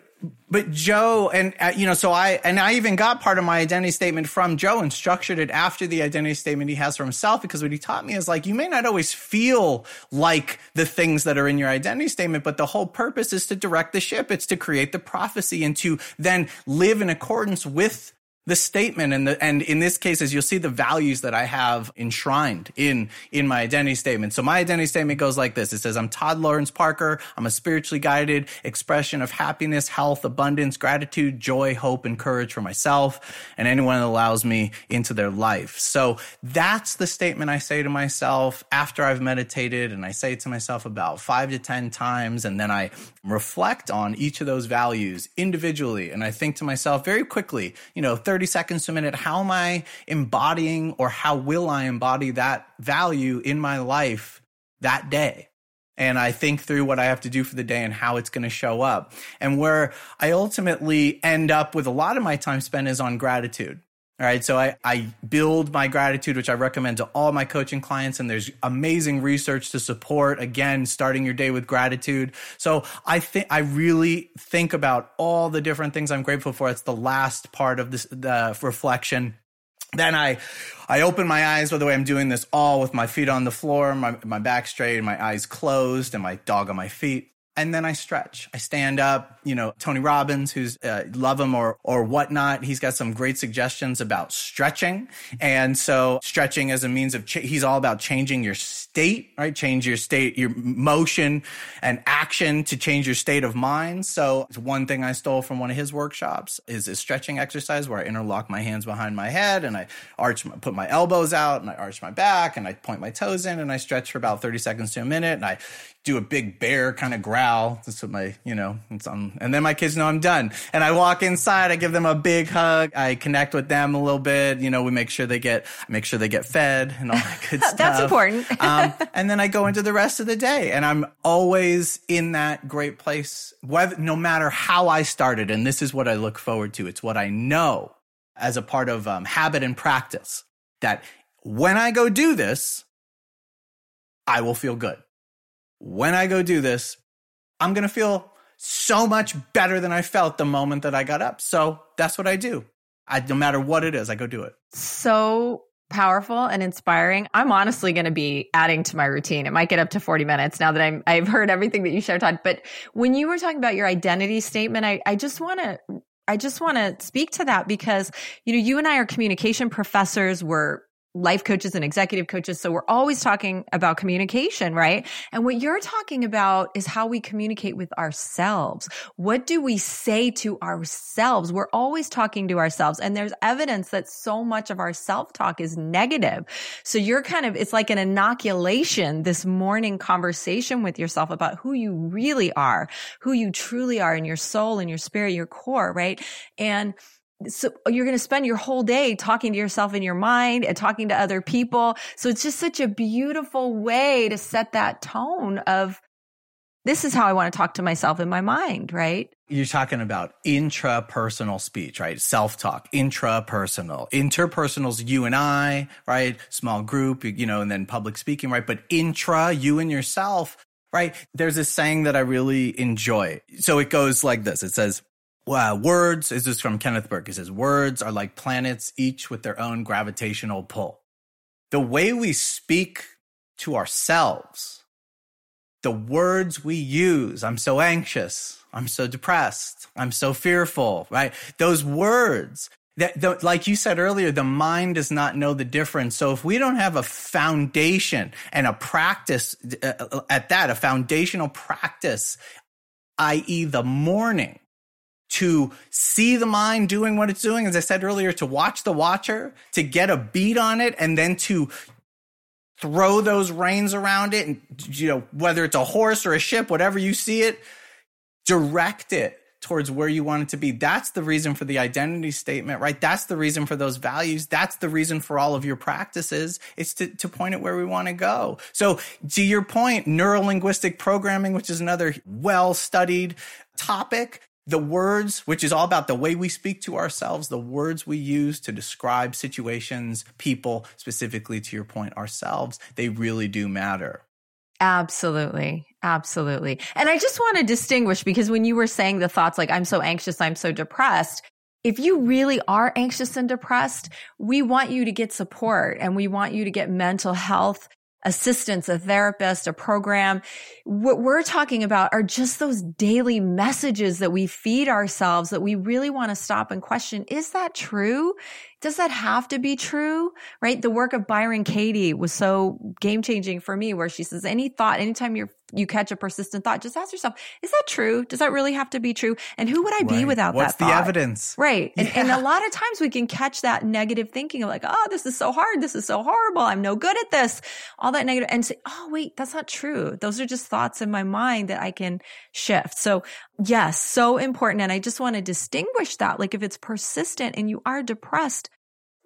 [SPEAKER 1] but Joe and uh, you know, so I and I even got part of my identity statement from Joe and structured it after the identity statement he has for himself because what he taught me is like you may not always feel like the things that are in your identity statement, but the whole purpose is to direct the ship. It's to create the prophecy and to then live in accordance with the statement and the and in this case as you'll see the values that I have enshrined in in my identity statement. So my identity statement goes like this. It says I'm Todd Lawrence Parker. I'm a spiritually guided expression of happiness, health, abundance, gratitude, joy, hope and courage for myself and anyone that allows me into their life. So that's the statement I say to myself after I've meditated and I say it to myself about 5 to 10 times and then I reflect on each of those values individually and I think to myself very quickly, you know, 30 seconds to a minute, how am I embodying or how will I embody that value in my life that day? And I think through what I have to do for the day and how it's going to show up. And where I ultimately end up with a lot of my time spent is on gratitude. All right. So I, I build my gratitude, which I recommend to all my coaching clients. And there's amazing research to support, again, starting your day with gratitude. So I think, I really think about all the different things I'm grateful for. It's the last part of this, the reflection. Then I, I open my eyes, by the way, I'm doing this all with my feet on the floor, my, my back straight, my eyes closed, and my dog on my feet and then I stretch. I stand up. You know, Tony Robbins, who's uh, love him or or whatnot. He's got some great suggestions about stretching, and so stretching as a means of cha- he's all about changing your state, right? Change your state, your motion and action to change your state of mind. So it's one thing I stole from one of his workshops is a stretching exercise where I interlock my hands behind my head and I arch, my, put my elbows out and I arch my back and I point my toes in and I stretch for about thirty seconds to a minute and I do a big bear kind of growl. That's what my, you know, and then my kids know I'm done. And I walk inside, I give them a big hug. I connect with them a little bit. You know, we make sure they get, make sure they get fed and all that good stuff.
[SPEAKER 2] That's important.
[SPEAKER 1] um, and then I go into the rest of the day and I'm always in that great place, whether, no matter how I started. And this is what I look forward to. It's what I know as a part of um, habit and practice that when I go do this, I will feel good when I go do this, I'm going to feel so much better than I felt the moment that I got up. So that's what I do. I, no matter what it is, I go do it.
[SPEAKER 2] So powerful and inspiring. I'm honestly going to be adding to my routine. It might get up to 40 minutes now that I'm, I've heard everything that you shared, Todd. But when you were talking about your identity statement, I, I just want to I just want to speak to that because, you know, you and I are communication professors. We're life coaches and executive coaches. So we're always talking about communication, right? And what you're talking about is how we communicate with ourselves. What do we say to ourselves? We're always talking to ourselves and there's evidence that so much of our self-talk is negative. So you're kind of, it's like an inoculation, this morning conversation with yourself about who you really are, who you truly are in your soul and your spirit, your core, right? And so oh, you're going to spend your whole day talking to yourself in your mind and talking to other people. So it's just such a beautiful way to set that tone of this is how I want to talk to myself in my mind, right?
[SPEAKER 1] You're talking about intrapersonal speech, right? Self talk, intrapersonal. Interpersonal's you and I, right? Small group, you know, and then public speaking, right? But intra, you and yourself, right? There's a saying that I really enjoy. So it goes like this. It says, well, words, this is from Kenneth Burke. He says, words are like planets, each with their own gravitational pull. The way we speak to ourselves, the words we use, I'm so anxious, I'm so depressed, I'm so fearful, right? Those words, that the, like you said earlier, the mind does not know the difference. So if we don't have a foundation and a practice uh, at that, a foundational practice, i.e. the morning, to see the mind doing what it's doing, as I said earlier, to watch the watcher, to get a beat on it, and then to throw those reins around it. And, you know, whether it's a horse or a ship, whatever you see it, direct it towards where you want it to be. That's the reason for the identity statement, right? That's the reason for those values. That's the reason for all of your practices. It's to, to point it where we want to go. So to your point, neuro linguistic programming, which is another well studied topic, the words, which is all about the way we speak to ourselves, the words we use to describe situations, people, specifically to your point, ourselves, they really do matter.
[SPEAKER 2] Absolutely. Absolutely. And I just want to distinguish because when you were saying the thoughts like, I'm so anxious, I'm so depressed, if you really are anxious and depressed, we want you to get support and we want you to get mental health assistance, a therapist, a program. What we're talking about are just those daily messages that we feed ourselves that we really want to stop and question. Is that true? Does that have to be true? Right? The work of Byron Katie was so game changing for me where she says any thought, anytime you're you catch a persistent thought, just ask yourself, is that true? Does that really have to be true? And who would I be without
[SPEAKER 1] What's
[SPEAKER 2] that?
[SPEAKER 1] What's the evidence?
[SPEAKER 2] Right. And, yeah. and a lot of times we can catch that negative thinking of like, oh, this is so hard. This is so horrible. I'm no good at this. All that negative and say, oh, wait, that's not true. Those are just thoughts in my mind that I can shift. So yes, so important. And I just want to distinguish that. Like if it's persistent and you are depressed,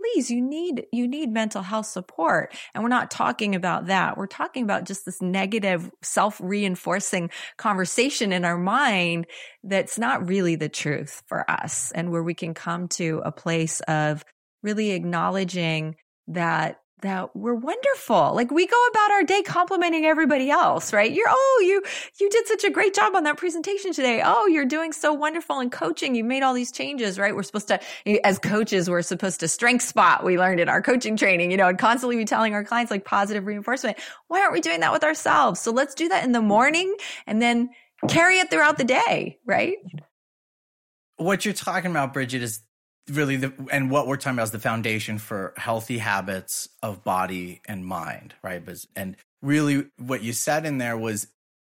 [SPEAKER 2] please you need you need mental health support. And we're not talking about that. We're talking about just this negative self-reinforcing conversation in our mind that's not really the truth for us and where we can come to a place of really acknowledging that that we're wonderful. Like we go about our day complimenting everybody else, right? You're, oh, you, you did such a great job on that presentation today. Oh, you're doing so wonderful in coaching. You made all these changes, right? We're supposed to, as coaches, we're supposed to strength spot. We learned in our coaching training, you know, and constantly be telling our clients like positive reinforcement. Why aren't we doing that with ourselves? So let's do that in the morning and then carry it throughout the day, right?
[SPEAKER 1] What you're talking about, Bridget, is really the and what we're talking about is the foundation for healthy habits of body and mind right? And really what you said in there was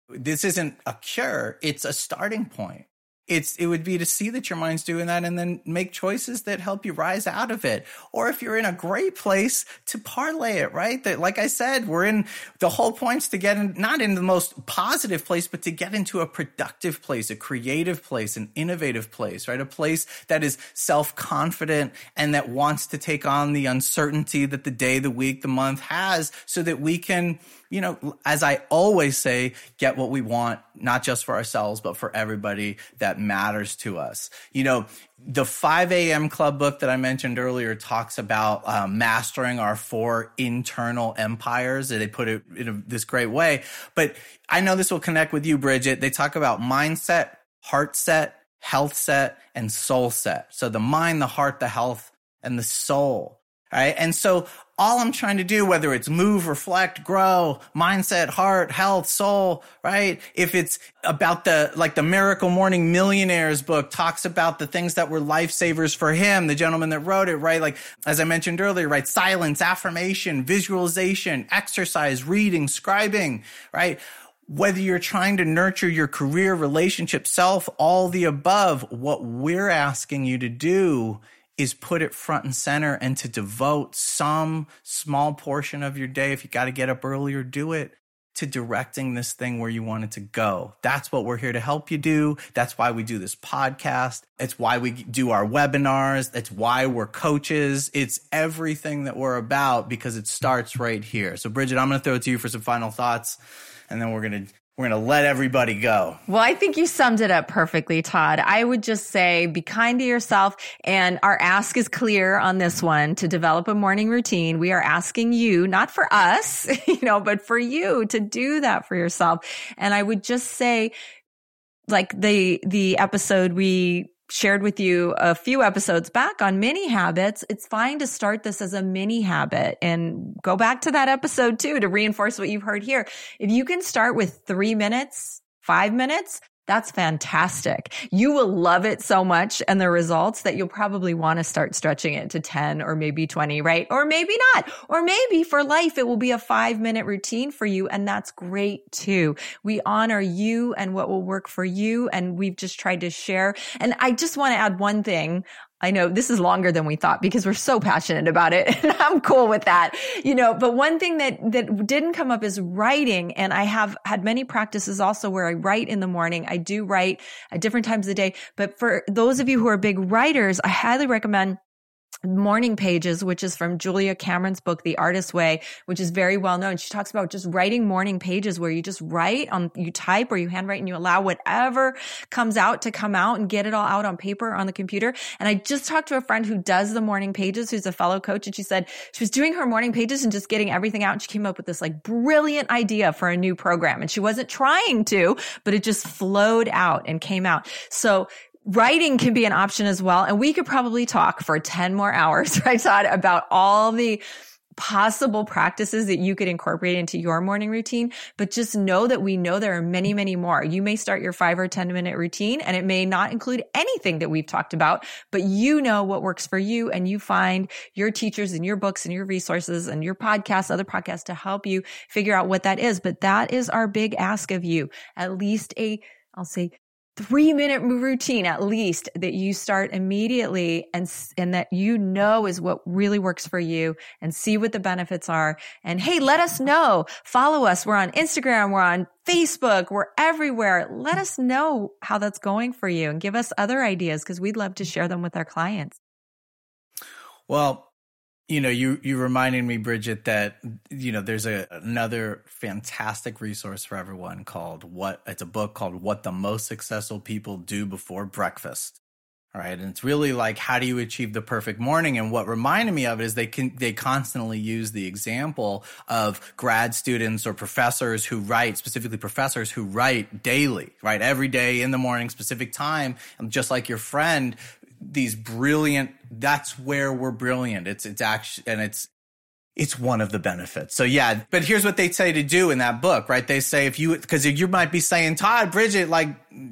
[SPEAKER 1] this isn't a cure it's a starting point it's it would be to see that your mind's doing that and then make choices that help you rise out of it. Or if you're in a great place to parlay it right? That like i said we're in the whole point's to get in not in the most positive place but to get into a productive place a creative place an innovative place right? A place that is self-confident and that wants to take on the uncertainty that the day the week the month has so that we can you know, as I always say, get what we want, not just for ourselves, but for everybody that matters to us. You know, the 5 a.m. club book that I mentioned earlier talks about um, mastering our four internal empires. They put it in a, this great way. But I know this will connect with you, Bridget. They talk about mindset, heart set, health set, and soul set. So the mind, the heart, the health, and the soul. Right. And so all I'm trying to do, whether it's move, reflect, grow, mindset, heart, health, soul, right? If it's about the, like the Miracle Morning Millionaires book talks about the things that were lifesavers for him, the gentleman that wrote it, right? Like, as I mentioned earlier, right? Silence, affirmation, visualization, exercise, reading, scribing, right? Whether you're trying to nurture your career, relationship, self, all the above, what we're asking you to do is put it front and center and to devote some small portion of your day, if you got to get up earlier, do it to directing this thing where you want it to go. That's what we're here to help you do. That's why we do this podcast. It's why we do our webinars. It's why we're coaches. It's everything that we're about because it starts right here. So Bridget, I'm going to throw it to you for some final thoughts and then we're going to we're going to let everybody go.
[SPEAKER 2] Well, I think you summed it up perfectly, Todd. I would just say be kind to yourself. And our ask is clear on this one to develop a morning routine. We are asking you, not for us, you know, but for you to do that for yourself. And I would just say, like the, the episode we shared with you a few episodes back on mini habits, it's fine to start this as a mini habit and go back to that episode too to reinforce what you've heard here. If you can start with three minutes, five minutes, that's fantastic. You will love it so much and the results that you'll probably want to start stretching it to 10 or maybe 20, right? Or maybe not. Or maybe for life, it will be a five minute routine for you. And that's great too. We honor you and what will work for you. And we've just tried to share. And I just want to add one thing I know this is longer than we thought because we're so passionate about it. And I'm cool with that, you know, but one thing that, that didn't come up is writing. And I have had many practices also where I write in the morning. I do write at different times of the day. But for those of you who are big writers, I highly recommend morning pages, which is from Julia Cameron's book, The Artist's Way, which is very well known. She talks about just writing morning pages where you just write on, you type or you handwrite and you allow whatever comes out to come out and get it all out on paper on the computer. And I just talked to a friend who does the morning pages, who's a fellow coach. And she said she was doing her morning pages and just getting everything out. And she came up with this like brilliant idea for a new program. And she wasn't trying to, but it just flowed out and came out. So writing can be an option as well. And we could probably talk for 10 more hours, right, Todd, about all the possible practices that you could incorporate into your morning routine, but just know that we know there are many, many more. You may start your five or 10 minute routine and it may not include anything that we've talked about, but you know what works for you and you find your teachers and your books and your resources and your podcasts, other podcasts to help you figure out what that is. But that is our big ask of you. At least a I'll say three minute routine at least that you start immediately and, and that you know is what really works for you and see what the benefits are. And hey, let us know. Follow us. We're on Instagram. We're on Facebook. We're everywhere. Let us know how that's going for you and give us other ideas because we'd love to share them with our clients.
[SPEAKER 1] Well, you know, you you reminded me, Bridget, that you know there's a another fantastic resource for everyone called what it's a book called What the Most Successful People Do Before Breakfast. All right, and it's really like how do you achieve the perfect morning? And what reminded me of it is they can they constantly use the example of grad students or professors who write, specifically professors who write daily, right, every day in the morning, specific time, and just like your friend these brilliant that's where we're brilliant it's it's actually and it's it's one of the benefits. So yeah, but here's what they say to do in that book, right? They say if you, cause you might be saying, Todd, Bridget, like,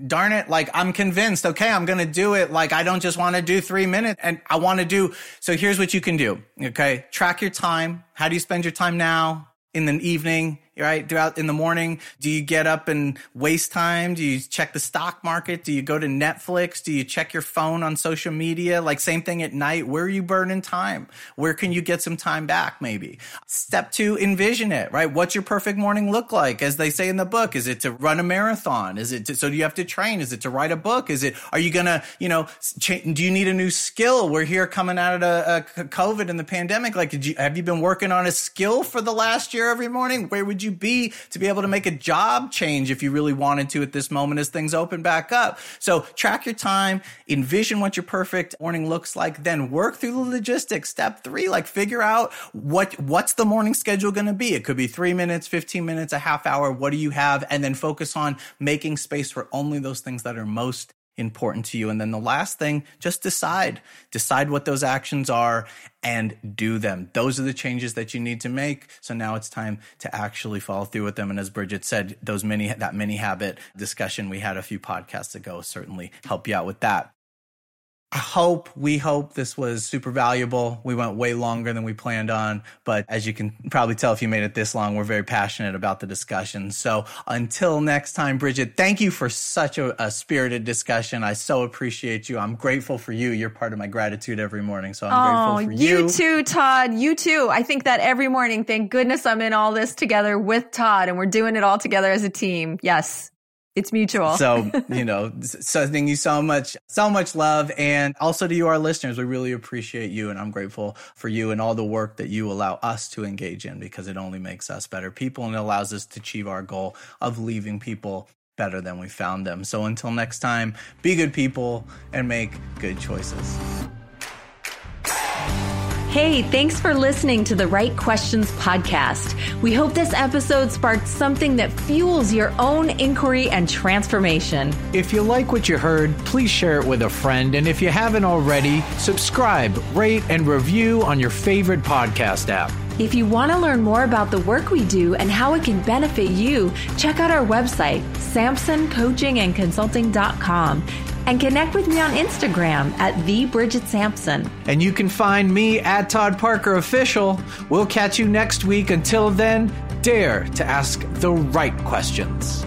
[SPEAKER 1] darn it, like I'm convinced. Okay. I'm going to do it. Like I don't just want to do three minutes and I want to do. So here's what you can do. Okay. Track your time. How do you spend your time now? In the evening, right? Throughout in the morning, do you get up and waste time? Do you check the stock market? Do you go to Netflix? Do you check your phone on social media? Like same thing at night. Where are you burning time? Where can you get some time back? Maybe step two, envision it, right? What's your perfect morning look like? As they say in the book, is it to run a marathon? Is it to, so do you have to train? Is it to write a book? Is it, are you going to, you know, do you need a new skill? We're here coming out of a, a uh, COVID and the pandemic. Like, you, have you been working on a skill for the last year every morning? Where would you be to be able to make a job change if you really wanted to at this moment as things open back up? So track your time, envision what your perfect morning looks like, then work through the logistics. Step three, like figure out what, what's the morning schedule going to be? It could be three minutes, 15 minutes, a half hour. What do you have? And then focus on making space for only those things that are most important to you. And then the last thing, just decide. Decide what those actions are and do them. Those are the changes that you need to make. So now it's time to actually follow through with them. And as Bridget said, those many, that mini habit discussion we had a few podcasts ago certainly help you out with that. I hope, we hope this was super valuable. We went way longer than we planned on, but as you can probably tell if you made it this long, we're very passionate about the discussion. So until next time, Bridget, thank you for such a, a spirited discussion. I so appreciate you. I'm grateful for you. You're part of my gratitude every morning. So I'm oh, grateful for you.
[SPEAKER 2] You too, Todd. You too. I think that every morning, thank goodness I'm in all this together with Todd and we're doing it all together as a team. Yes. It's mutual.
[SPEAKER 1] so, you know, so thank you so much, so much love. And also to you, our listeners, we really appreciate you. And I'm grateful for you and all the work that you allow us to engage in because it only makes us better people and allows us to achieve our goal of leaving people better than we found them. So until next time, be good people and make good choices.
[SPEAKER 2] Hey, thanks for listening to the Right Questions podcast. We hope this episode sparked something that fuels your own inquiry and transformation.
[SPEAKER 3] If you like what you heard, please share it with a friend. And if you haven't already, subscribe, rate, and review on your favorite podcast app.
[SPEAKER 2] If you want to learn more about the work we do and how it can benefit you, check out our website, sampsoncoachingandconsulting.com and connect with me on Instagram at the Bridget Sampson.
[SPEAKER 3] And you can find me at Todd Parker Official. We'll catch you next week. Until then, dare to ask the right questions.